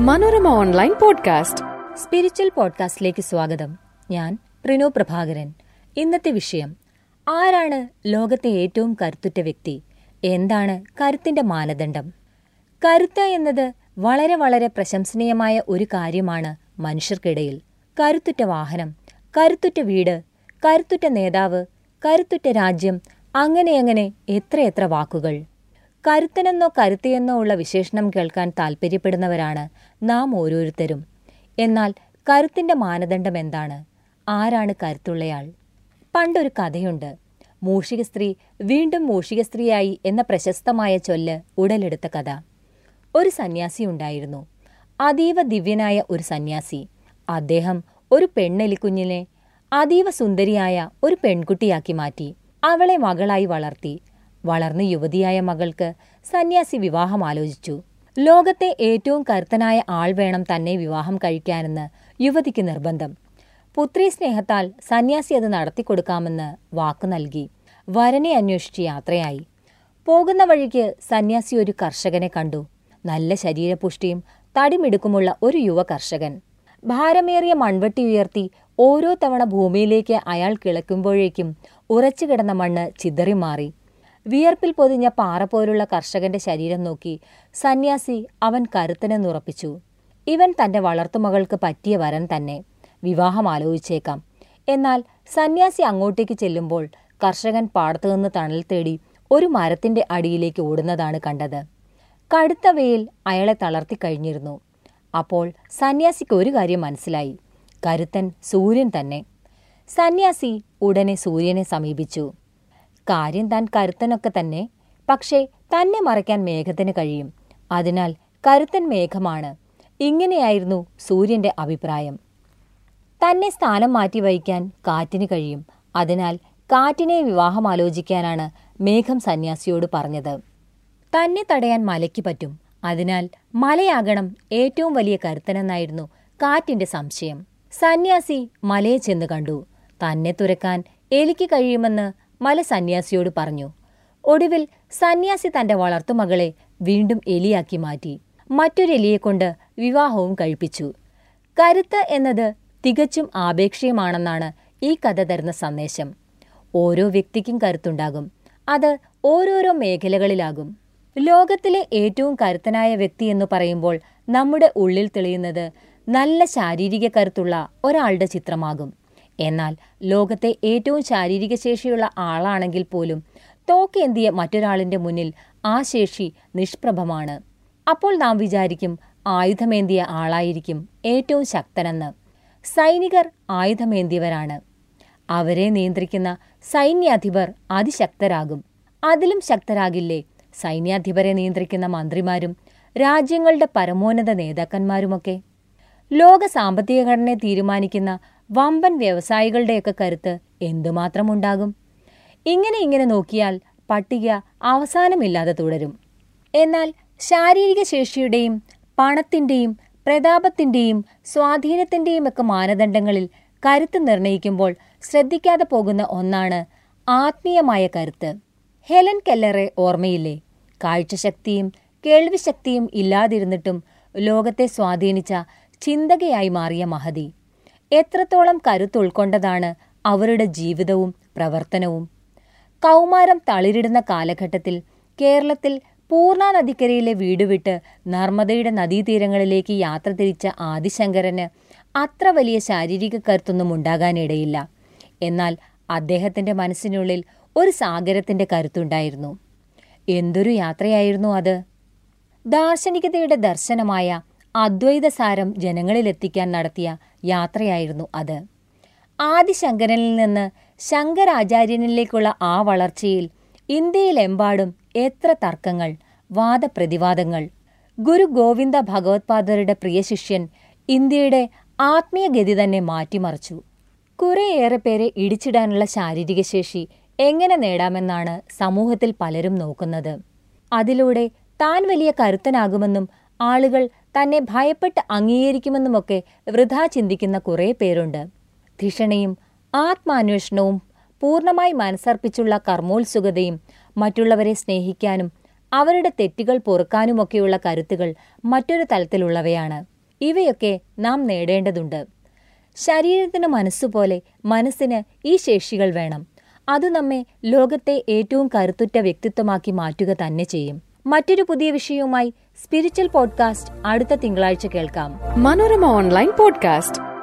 Manorama online podcast. Spiritual പോഡ്കാസ്റ്റിലേക്ക് സ്വാഗതം. ഞാൻ പ്രിനു പ്രഭാകരൻ. ഇന്നത്തെ വിഷയം ആരാണ് ലോകത്തെ ഏറ്റവും കരുത്തുറ്റ വ്യക്തി? എന്താണ് കരുത്തിന്റെ മാനദണ്ഡം? കരുത്ത് എന്നത് വളരെ വളരെ പ്രശംസനീയമായ ഒരു കാര്യമാണ് മനുഷ്യർക്കിടയിൽ. കരുത്തുറ്റ വാഹനം കരുത്തുറ്റ വീട് കരുത്തുറ്റ നേതാവ് കരുത്തുറ്റ രാജ്യം അങ്ങനെയങ്ങനെ എത്രയെത്ര വാക്കുകൾ. കരുത്തനെന്നോ കരുത്തിയെന്നോ ഉള്ള വിശേഷണം കേൾക്കാൻ താൽപ്പര്യപ്പെടുന്നവരാണ് നാം ഓരോരുത്തരും. എന്നാൽ കരുത്തിന്റെ മാനദണ്ഡം എന്താണ്? ആരാണ് കരുത്തുള്ളയാൾ? പണ്ടൊരു കഥയുണ്ട്. മൂഷിക സ്ത്രീ വീണ്ടും മൂഷിക സ്ത്രീയായി എന്ന പ്രശസ്തമായ ചൊല്ല് ഉടലെടുത്ത കഥ. ഒരു സന്യാസി ഉണ്ടായിരുന്നു. അതീവ ദിവ്യനായ ഒരു സന്യാസി. അദ്ദേഹം ഒരു പെണ്ണെലിക്കുഞ്ഞിനെ അതീവ സുന്ദരിയായ ഒരു പെൺകുട്ടിയാക്കി മാറ്റി. അവളെ മകളായി വളർത്തി. വളർന്ന് യുവതിയായ മകൾക്ക് സന്യാസി വിവാഹം ആലോചിച്ചു. ലോകത്തെ ഏറ്റവും കരുത്തനായ ആൾ വേണം തന്നെ വിവാഹം കഴിക്കാനെന്ന് യുവതിക്ക് നിർബന്ധം. പുത്രി സ്നേഹത്താൽ സന്യാസി അത് നടത്തിക്കൊടുക്കാമെന്ന് വാക്കു നൽകി. വരനെ അന്വേഷിച്ച് യാത്രയായി. പോകുന്ന വഴിക്ക് സന്യാസി ഒരു കർഷകനെ കണ്ടു. നല്ല ശരീരപുഷ്ടിയും തടിമിടുക്കുമുള്ള ഒരു യുവ കർഷകൻ. ഭാരമേറിയ മൺവെട്ടി ഉയർത്തി ഓരോ തവണ ഭൂമിയിലേക്ക് അയാൾ കിളക്കുമ്പോഴേക്കും ഉറച്ചുകിടന്ന മണ്ണ് ചിതറിമാറി. വിയർപ്പിൽ പൊതിഞ്ഞ പാറ പോലുള്ള കർഷകന്റെ ശരീരം നോക്കി സന്യാസി അവൻ കരുത്തനെന്നുറപ്പിച്ചു ഇവൻ തന്റെ വളർത്തുമകൾക്ക് പറ്റിയ വരൻ തന്നെ. വിവാഹം ആലോചിച്ചേക്കാം. എന്നാൽ സന്യാസി അങ്ങോട്ടേക്ക് ചെല്ലുമ്പോൾ കർഷകൻ പാടത്തുനിന്ന് തണൽ തേടി ഒരു മരത്തിന്റെ അടിയിലേക്ക് ഓടുന്നതാണ് കണ്ടത്. കടുത്ത വെയിൽ അയാളെ തളർത്തിക്കഴിഞ്ഞിരുന്നു അപ്പോൾ സന്യാസിക്ക് ഒരു കാര്യം മനസ്സിലായി. കരുത്തൻ സൂര്യൻ തന്നെ. സന്യാസി ഉടനെ സൂര്യനെ സമീപിച്ചു. കാര്യം താൻ കരുത്തനൊക്കെ തന്നെ. പക്ഷേ തന്നെ മറയ്ക്കാൻ മേഘത്തിന് കഴിയും. അതിനാൽ കരുത്തൻ മേഘമാണ്. ഇങ്ങനെയായിരുന്നു സൂര്യന്റെ അഭിപ്രായം. തന്നെ സ്ഥാനം മാറ്റി വഹിക്കാൻ കാറ്റിന് കഴിയും. അതിനാൽ കാറ്റിനെ വിവാഹം ആലോചിക്കാനാണ് മേഘം സന്യാസിയോട് പറഞ്ഞത്. തന്നെ തടയാൻ മലയ്ക്ക് പറ്റും. അതിനാൽ മലയാകണം ഏറ്റവും വലിയ കരുത്തനെന്നായിരുന്നു കാറ്റിന്റെ സംശയം. സന്യാസി മലയെ ചെന്ന് കണ്ടു. തന്നെ തുരക്കാൻ എലിക്ക് കഴിയുമെന്ന് മല സന്യാസിയോട് പറഞ്ഞു ഒടുവിൽ സന്യാസി തന്റെ വളർത്തുമകളെ വീണ്ടും എലിയാക്കി മാറ്റി. മറ്റൊരു എലിയെക്കൊണ്ട് വിവാഹവും കഴിപ്പിച്ചു. കരുത്ത് എന്നത് തികച്ചും ആപേക്ഷീയമാണെന്നാണ് ഈ കഥ തരുന്ന സന്ദേശം. ഓരോ വ്യക്തിക്കും കരുത്തുണ്ടാകും. അത് ഓരോരോ മേഖലകളിലാകും. ലോകത്തിലെ ഏറ്റവും കരുത്തനായ വ്യക്തി എന്ന് പറയുമ്പോൾ നമ്മുടെ ഉള്ളിൽ തെളിയുന്നത് നല്ല ശാരീരിക കരുത്തുള്ള ഒരാളുടെ ചിത്രമാകും. എന്നാൽ ലോകത്തെ ഏറ്റവും ശാരീരിക ശേഷിയുള്ള ആളാണെങ്കിൽ പോലും തോക്കേന്തിയ മറ്റൊരാളിന്റെ മുന്നിൽ ആ ശേഷി നിഷ്പ്രഭമാണ്. അപ്പോൾ നാം വിചാരിക്കും ആയുധമേന്തിയ ആളായിരിക്കും ഏറ്റവും ശക്തനെന്ന്. സൈനികർ ആയുധമേന്തിയവരാണ്. അവരെ നിയന്ത്രിക്കുന്ന സൈന്യാധിപർ അതിശക്തരാകും. അതിലും ശക്തരാകില്ലേ? സൈന്യാധിപരെ നിയന്ത്രിക്കുന്ന മന്ത്രിമാരും രാജ്യങ്ങളുടെ പരമോന്നത നേതാക്കന്മാരുമൊക്കെ. ലോക സാമ്പത്തിക ഘടനയെ തീരുമാനിക്കുന്ന വമ്പൻ വ്യവസായികളുടെയൊക്കെ കരുത്ത് എന്തുമാത്രം ഉണ്ടാകും ഇങ്ങനെ ഇങ്ങനെ നോക്കിയാൽ പട്ടിക അവസാനമില്ലാതെ തുടരും. എന്നാൽ ശാരീരിക ശേഷിയുടെയും പണത്തിന്റെയും പ്രതാപത്തിന്റെയും സ്വാധീനത്തിന്റെയും ഒക്കെ മാനദണ്ഡങ്ങളിൽ കരുത്ത് നിർണയിക്കുമ്പോൾ ശ്രദ്ധിക്കാതെ പോകുന്ന ഒന്നാണ് ആത്മീയമായ കരുത്ത്. ഹെലൻ കെല്ലറെ ഓർമ്മയില്ലേ? കാഴ്ചശക്തിയും കേൾവിശക്തിയും ഇല്ലാതിരുന്നിട്ടും ലോകത്തെ സ്വാധീനിച്ച ചിന്തകയായി മാറിയ മഹതി. എത്രത്തോളം കരുത്തുൾക്കൊണ്ടതാണ് അവരുടെ ജീവിതവും പ്രവർത്തനവും. കൗമാരം തളിരിടുന്ന കാലഘട്ടത്തിൽ കേരളത്തിൽ പൂർണ നദിക്കരയിലെ വീട് വിട്ട് നർമ്മദയുടെ നദീതീരങ്ങളിലേക്ക് യാത്ര തിരിച്ച ആദിശങ്കരന് അത്ര വലിയ ശാരീരിക കരുത്തൊന്നും ഉണ്ടാകാനിടയില്ല. എന്നാൽ അദ്ദേഹത്തിന്റെ മനസ്സിനുള്ളിൽ ഒരു സാഗരത്തിന്റെ കരുത്തുണ്ടായിരുന്നു. എന്തൊരു യാത്രയായിരുന്നു അത്. ദാർശനികതയുടെ ദർശനമായ അദ്വൈതസാരം ജനങ്ങളിലെത്തിക്കാൻ നടത്തിയ യാത്രയായിരുന്നു അത്. ആദിശങ്കരനിൽ നിന്ന് ശങ്കരാചാര്യനിലേക്കുള്ള ആ വളർച്ചയിൽ ഇന്ത്യയിലെമ്പാടും എത്ര തർക്കങ്ങൾ വാദപ്രതിവാദങ്ങൾ. ഗുരു ഗോവിന്ദ ഭഗവത്പാദരുടെ പ്രിയ ശിഷ്യൻ ഇന്ത്യയുടെ ആത്മീയഗതി തന്നെ മാറ്റിമറിച്ചു. കുറേയേറെ പേരെ ഇടിച്ചിടാനുള്ള ശാരീരിക ശേഷി എങ്ങനെ നേടാമെന്നാണ് സമൂഹത്തിൽ പലരും നോക്കുന്നത്. അതിലൂടെ താൻ വലിയ കരുത്തനാകുമെന്നും ആളുകൾ തന്നെ ഭയപ്പെട്ട് അംഗീകരിക്കുമെന്നുമൊക്കെ വൃഥാ ചിന്തിക്കുന്ന കുറേ പേരുണ്ട്. ധിഷണയും ആത്മാന്വേഷണവും പൂർണമായി മനസ്സർപ്പിച്ചുള്ള കർമ്മോത്സുകതയും മറ്റുള്ളവരെ സ്നേഹിക്കാനും അവരുടെ തെറ്റുകൾ പൊറുക്കാനുമൊക്കെയുള്ള കരുത്തുകൾ മറ്റൊരു തലത്തിലുള്ളവയാണ്. ഇവയൊക്കെ നാം നേടേണ്ടതുണ്ട്. ശരീരത്തിന് മനസ്സുപോലെ മനസ്സിന് ഈ ശേഷികൾ വേണം. അത് നമ്മെ ലോകത്തെ ഏറ്റവും കരുത്തുറ്റ വ്യക്തിത്വമാക്കി മാറ്റുക തന്നെ ചെയ്യും. മറ്റൊരു പുതിയ വിഷയവുമായി സ്പിരിച്വൽ പോഡ്കാസ്റ്റ് അടുത്ത തിങ്കളാഴ്ച കേൾക്കാം. Manorama online podcast.